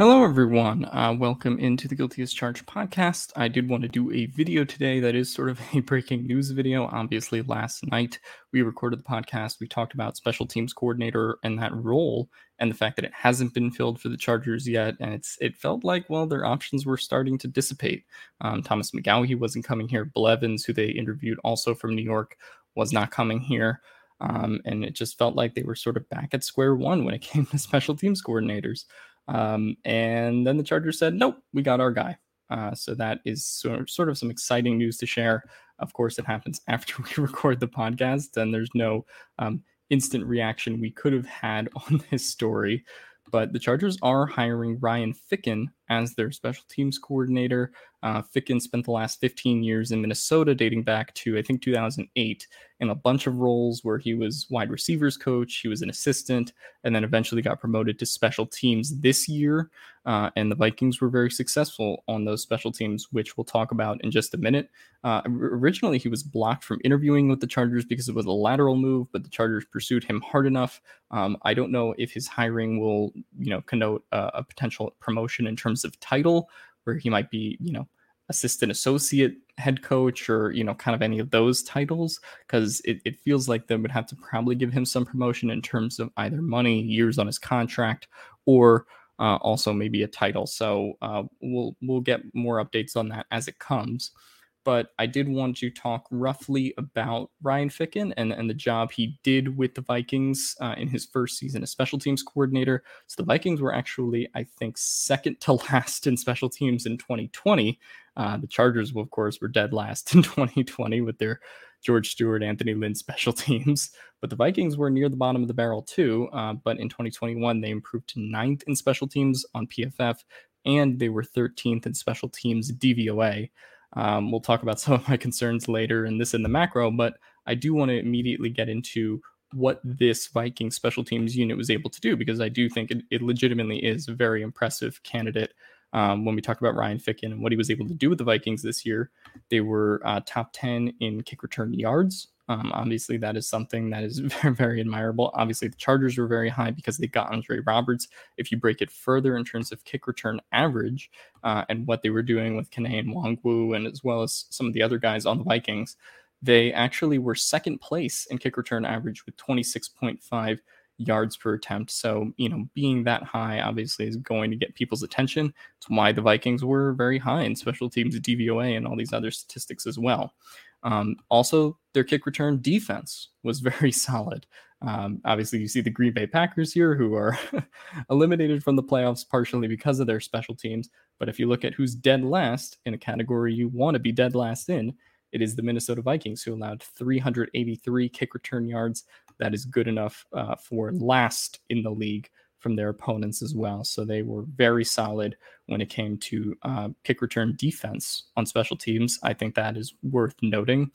Hello, everyone. Uh, welcome into the Guilty as Charged podcast. I did want to do a video today that is sort of a breaking news video. Obviously, last night we recorded the podcast. We talked about special teams coordinator and that role, and the fact that it hasn't been filled for the Chargers yet. And it's it felt like well, their options were starting to dissipate. Um, Thomas McGaughey wasn't coming here. Blevins, who they interviewed also from New York, was not coming here. Um, and it just felt like they were sort of back at square one when it came to special teams coordinators. Um, and then the Chargers said, nope, we got our guy. Uh, so that is sort of, some exciting news to share. Of course, it happens after we record the podcast, and there's no um, instant reaction we could have had on this story. But the Chargers are hiring Ryan Ficken as their special teams coordinator. Uh, Ficken spent the last 15 years in Minnesota, dating back to, I think, 2008, in a bunch of roles where he was wide receivers coach, he was an assistant, and then eventually got promoted to special teams this year. Uh, and the Vikings were very successful on those special teams, which we'll talk about in just a minute. Uh, originally, he was blocked from interviewing with the Chargers because it was a lateral move, but the Chargers pursued him hard enough. Um, I don't know if his hiring will, you know, connote a, a potential promotion in terms of title, where he might be, you know, assistant associate head coach or you know kind of any of those titles because it, it feels like they would have to probably give him some promotion in terms of either money years on his contract or uh, also maybe a title. So uh, we'll we'll get more updates on that as it comes but I did want to talk roughly about Ryan Ficken and, and the job he did with the Vikings uh, in his first season as special teams coordinator. So the Vikings were actually, I think, second to last in special teams in 2020. Uh, the Chargers, of course, were dead last in 2020 with their George Stewart, Anthony Lynn special teams. But the Vikings were near the bottom of the barrel too. Uh, but in 2021, they improved to ninth in special teams on PFF, and they were 13th in special teams DVOA. Um, we'll talk about some of my concerns later in this in the macro, but I do want to immediately get into what this Viking special teams unit was able to do because I do think it, it legitimately is a very impressive candidate. Um, when we talk about Ryan Ficken and what he was able to do with the Vikings this year, they were uh, top 10 in kick return yards, um, obviously, that is something that is very, very admirable. Obviously, the Chargers were very high because they got Andre Roberts. If you break it further in terms of kick return average uh, and what they were doing with Kene and Nwangwu, and as well as some of the other guys on the Vikings, they actually were second place in kick return average with 26.5 yards per attempt. So, you know, being that high obviously is going to get people's attention. It's why the Vikings were very high in special teams DVOA and all these other statistics as well. Um, also, their kick return defense was very solid. Um, obviously, you see the Green Bay Packers here, who are eliminated from the playoffs partially because of their special teams. But if you look at who's dead last in a category you want to be dead last in, it is the Minnesota Vikings, who allowed 383 kick return yards. That is good enough uh, for last in the league from their opponents as well. So they were very solid when it came to uh, kick return defense on special teams. I think that is worth noting.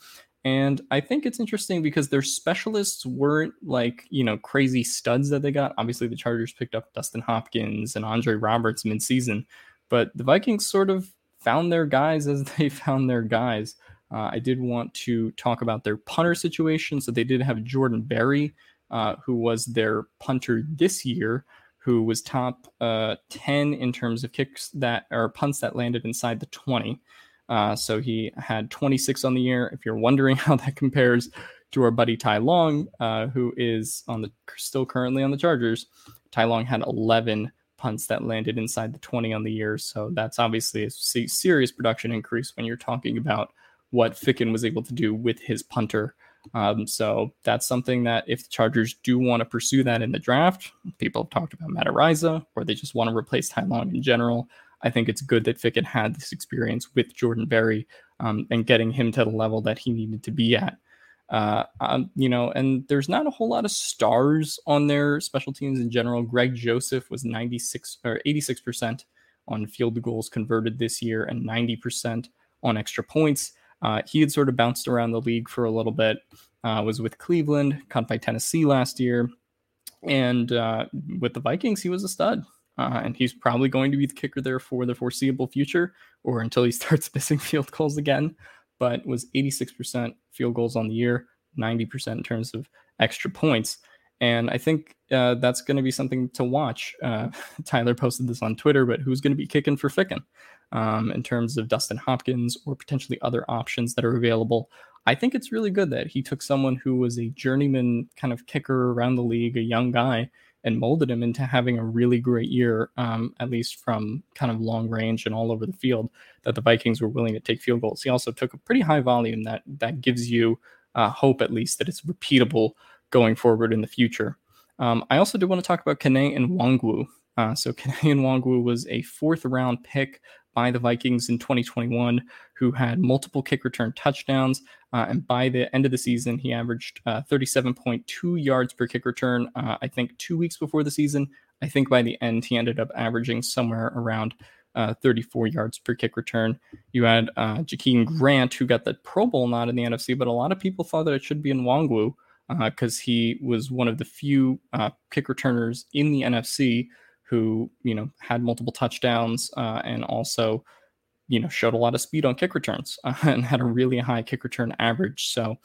And I think it's interesting because their specialists weren't like, you know, crazy studs that they got. Obviously, the Chargers picked up Dustin Hopkins and Andre Roberts midseason, but the Vikings sort of found their guys as they found their guys. Uh, I did want to talk about their punter situation. So they did have Jordan Berry uh, who was their punter this year, who was top uh, 10 in terms of kicks that or punts that landed inside the 20. Uh, so he had 26 on the year. If you're wondering how that compares to our buddy Ty Long, uh, who is on the still currently on the Chargers, Ty Long had 11 punts that landed inside the 20 on the year. So that's obviously a serious production increase when you're talking about what Ficken was able to do with his punter. Um, so that's something that if the Chargers do want to pursue that in the draft, people have talked about Matt or they just want to replace Ty Long in general. I think it's good that Ficken had this experience with Jordan Berry um, and getting him to the level that he needed to be at. Uh, um, you know, and there's not a whole lot of stars on their special teams in general. Greg Joseph was 96 or 86% on field goals converted this year and 90% on extra points. Uh, he had sort of bounced around the league for a little bit. Uh, was with Cleveland, caught by Tennessee last year, and uh, with the Vikings, he was a stud. Uh, and he's probably going to be the kicker there for the foreseeable future, or until he starts missing field goals again. But was 86% field goals on the year, 90% in terms of extra points. And I think uh, that's going to be something to watch. Uh, Tyler posted this on Twitter, but who's going to be kicking for Ficken um, in terms of Dustin Hopkins or potentially other options that are available? I think it's really good that he took someone who was a journeyman kind of kicker around the league, a young guy, and molded him into having a really great year, um, at least from kind of long range and all over the field. That the Vikings were willing to take field goals. He also took a pretty high volume that that gives you uh, hope, at least, that it's repeatable going forward in the future. Um, I also do want to talk about Kene and Nwangwu. Uh, so Kene and Nwangwu was a fourth round pick by the Vikings in 2021, who had multiple kick return touchdowns. Uh, and by the end of the season, he averaged uh, 37.2 yards per kick return. Uh, I think two weeks before the season, I think by the end, he ended up averaging somewhere around uh, 34 yards per kick return. You had uh, Jakeem Grant, who got the Pro Bowl nod in the NFC, but a lot of people thought that it should be Nwangwu because uh, he was one of the few uh, kick returners in the NFC who you know had multiple touchdowns uh, and also you know showed a lot of speed on kick returns and had a really high kick return average. So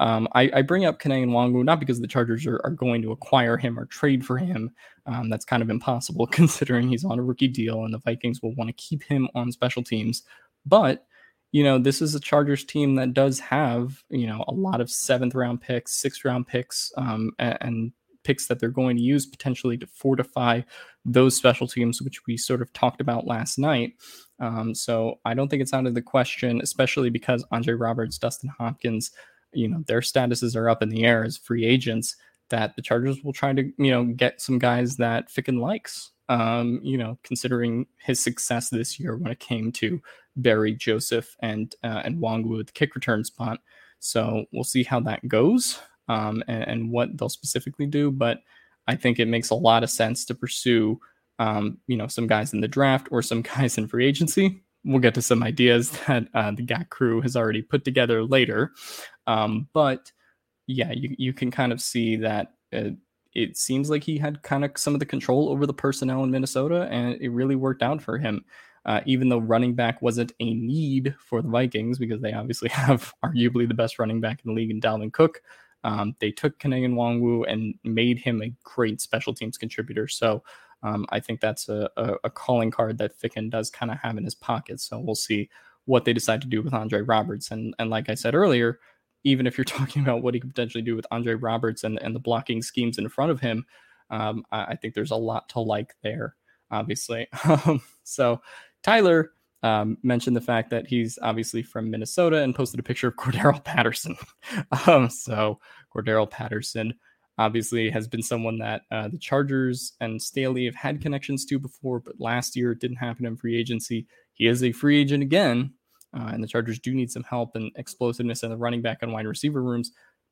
um, I, I, bring up Kene Nwangwu not because the Chargers are, are, going to acquire him or trade for him. Um, that's kind of impossible considering he's on a rookie deal and the Vikings will want to keep him on special teams. But you know, this is a Chargers team that does have, you know, a lot of seventh round picks, sixth round picks, um, and, and picks that they're going to use potentially to fortify those special teams, which we sort of talked about last night. Um, so I don't think it's out of the question, especially because Andre Roberts, Dustin Hopkins, you know, their statuses are up in the air as free agents. That the Chargers will try to, you know, get some guys that Ficken likes. Um, you know, considering his success this year when it came to Berry, Joseph, and uh, and Nwangwu with the kick return spot. So we'll see how that goes um, and, and, what they'll specifically do. But I think it makes a lot of sense to pursue, um, you know, some guys in the draft or some guys in free agency. We'll get to some ideas that uh, the GAC crew has already put together later. Um, but yeah, you, you can kind of see that uh, it seems like he had kind of some of the control over the personnel in Minnesota, and it really worked out for him. Uh, even though running back wasn't a need for the Vikings because they obviously have arguably the best running back in the league in Dalvin Cook. Um, they took Kene Nwangwu and made him a great special teams contributor. So um, I think that's a, a, a, calling card that Ficken does kind of have in his pocket. So we'll see what they decide to do with Andre Roberts. And, and like I said earlier, even if you're talking about what he could potentially do with Andre Roberts and, and the blocking schemes in front of him, um, I, I, think there's a lot to like there, obviously. Um, so Tyler um, mentioned the fact that he's obviously from Minnesota and posted a picture of Cordarrelle Patterson. um, so Cordarrelle Patterson obviously has been someone that uh, the Chargers and Staley have had connections to before, but last year it didn't happen in free agency. He is a free agent again, uh, and the Chargers do need some help and explosiveness in the running back and wide receiver rooms,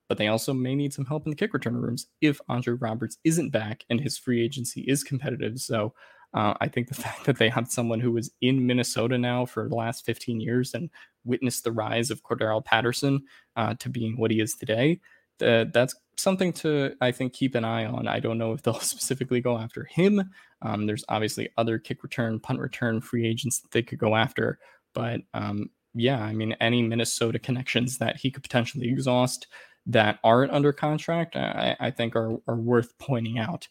but they also may need some help in the kick return rooms if Andre Roberts isn't back and his free agency is competitive. So uh, I think the fact that they have someone who was in Minnesota now for the last 15 years and witnessed the rise of Cordarrelle Patterson uh, to being what he is today, uh, that's something to, I think, keep an eye on. I don't know if they'll specifically go after him. Um, there's obviously other kick return, punt return free agents that they could go after. But um, yeah, I mean, any Minnesota connections that he could potentially exhaust, that aren't under contract, I, I think are, are worth pointing out.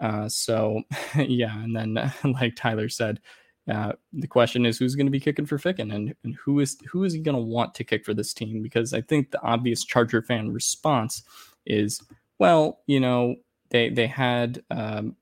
Uh, so, yeah, and then like Tyler said, uh, the question is who's going to be kicking for Ficken and, and who is who is he going to want to kick for this team? Because I think the obvious Charger fan response is, well, you know, they they had um,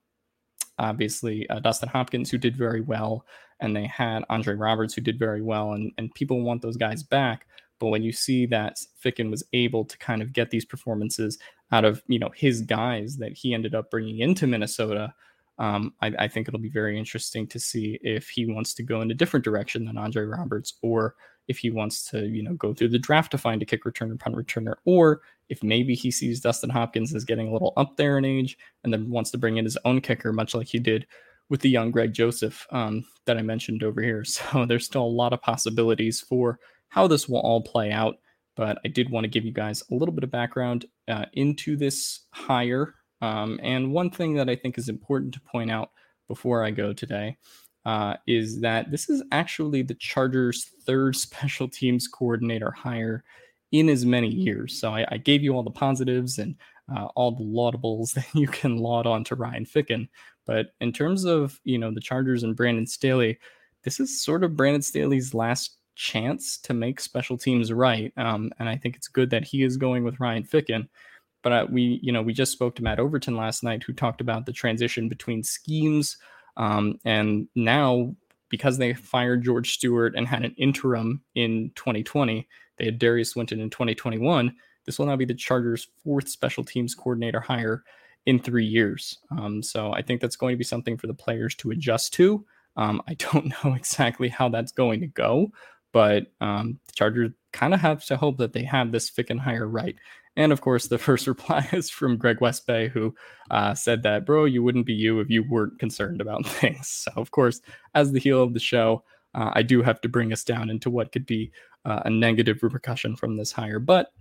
obviously uh, Dustin Hopkins who did very well, and they had Andre Roberts who did very well, and and people want those guys back. But when you see that Ficken was able to kind of get these performances out of you know his guys that he ended up bringing into Minnesota, um, I, I, think it'll be very interesting to see if he wants to go in a different direction than Andre Roberts, or if he wants to you know go through the draft to find a kick returner, punt returner, or if maybe he sees Dustin Hopkins as getting a little up there in age and then wants to bring in his own kicker, much like he did with the young Greg Joseph um, that I mentioned over here. So there's still a lot of possibilities for how this will all play out. But I did want to give you guys a little bit of background uh, into this hire. Um, and one thing that I think is important to point out before I go today uh, is that this is actually the Chargers' third special teams coordinator hire in as many years. So I, I gave you all the positives and uh, all the laudables that you can laud on to Ryan Ficken. But in terms of you know the Chargers and Brandon Staley, this is sort of Brandon Staley's last chance to make special teams right. Um, and I think it's good that he is going with Ryan Ficken. But uh, we, you know, we just spoke to Matt Overton last night, who talked about the transition between schemes. Um, and now, because they fired George Stewart and had an interim in 2020, they had Derius Swinton in 2021. This will now be the Chargers' fourth special teams coordinator hire in three years. Um, so I think that's going to be something for the players to adjust to. Um, I don't know exactly how that's going to go, but um, the Chargers kind of have to hope that they have this Ficken hire right. And of course, the first reply is from Greg Westbay, who uh, said that, bro, you wouldn't be you if you weren't concerned about things. So, of course, as the heel of the show, uh, I do have to bring us down into what could be uh, a negative repercussion from this hire. But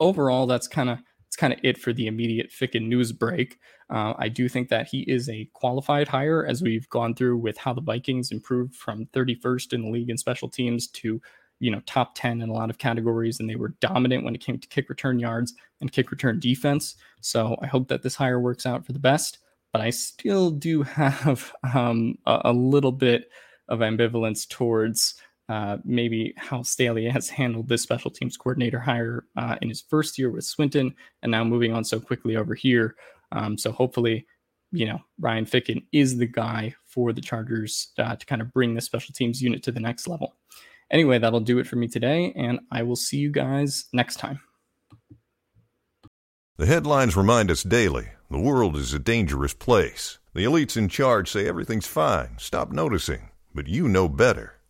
overall, that's kind of that's kind of it for the immediate Ficken news break. Uh, I do think that he is a qualified hire, as we've gone through with how the Vikings improved from 31st in the league in special teams to you know top 10 in a lot of categories and they were dominant when it came to kick return yards and kick return defense so i hope that this hire works out for the best but i still do have um, a, a, little bit of ambivalence towards uh, maybe how Staley has handled this special teams coordinator hire uh, in his first year with Swinton, and now moving on so quickly over here. Um, so hopefully, you know, Ryan Ficken is the guy for the Chargers uh, to kind of bring the special teams unit to the next level. Anyway, that'll do it for me today, and I will see you guys next time. The headlines remind us daily the world is a dangerous place. The elites in charge say everything's fine, stop noticing. But you know better.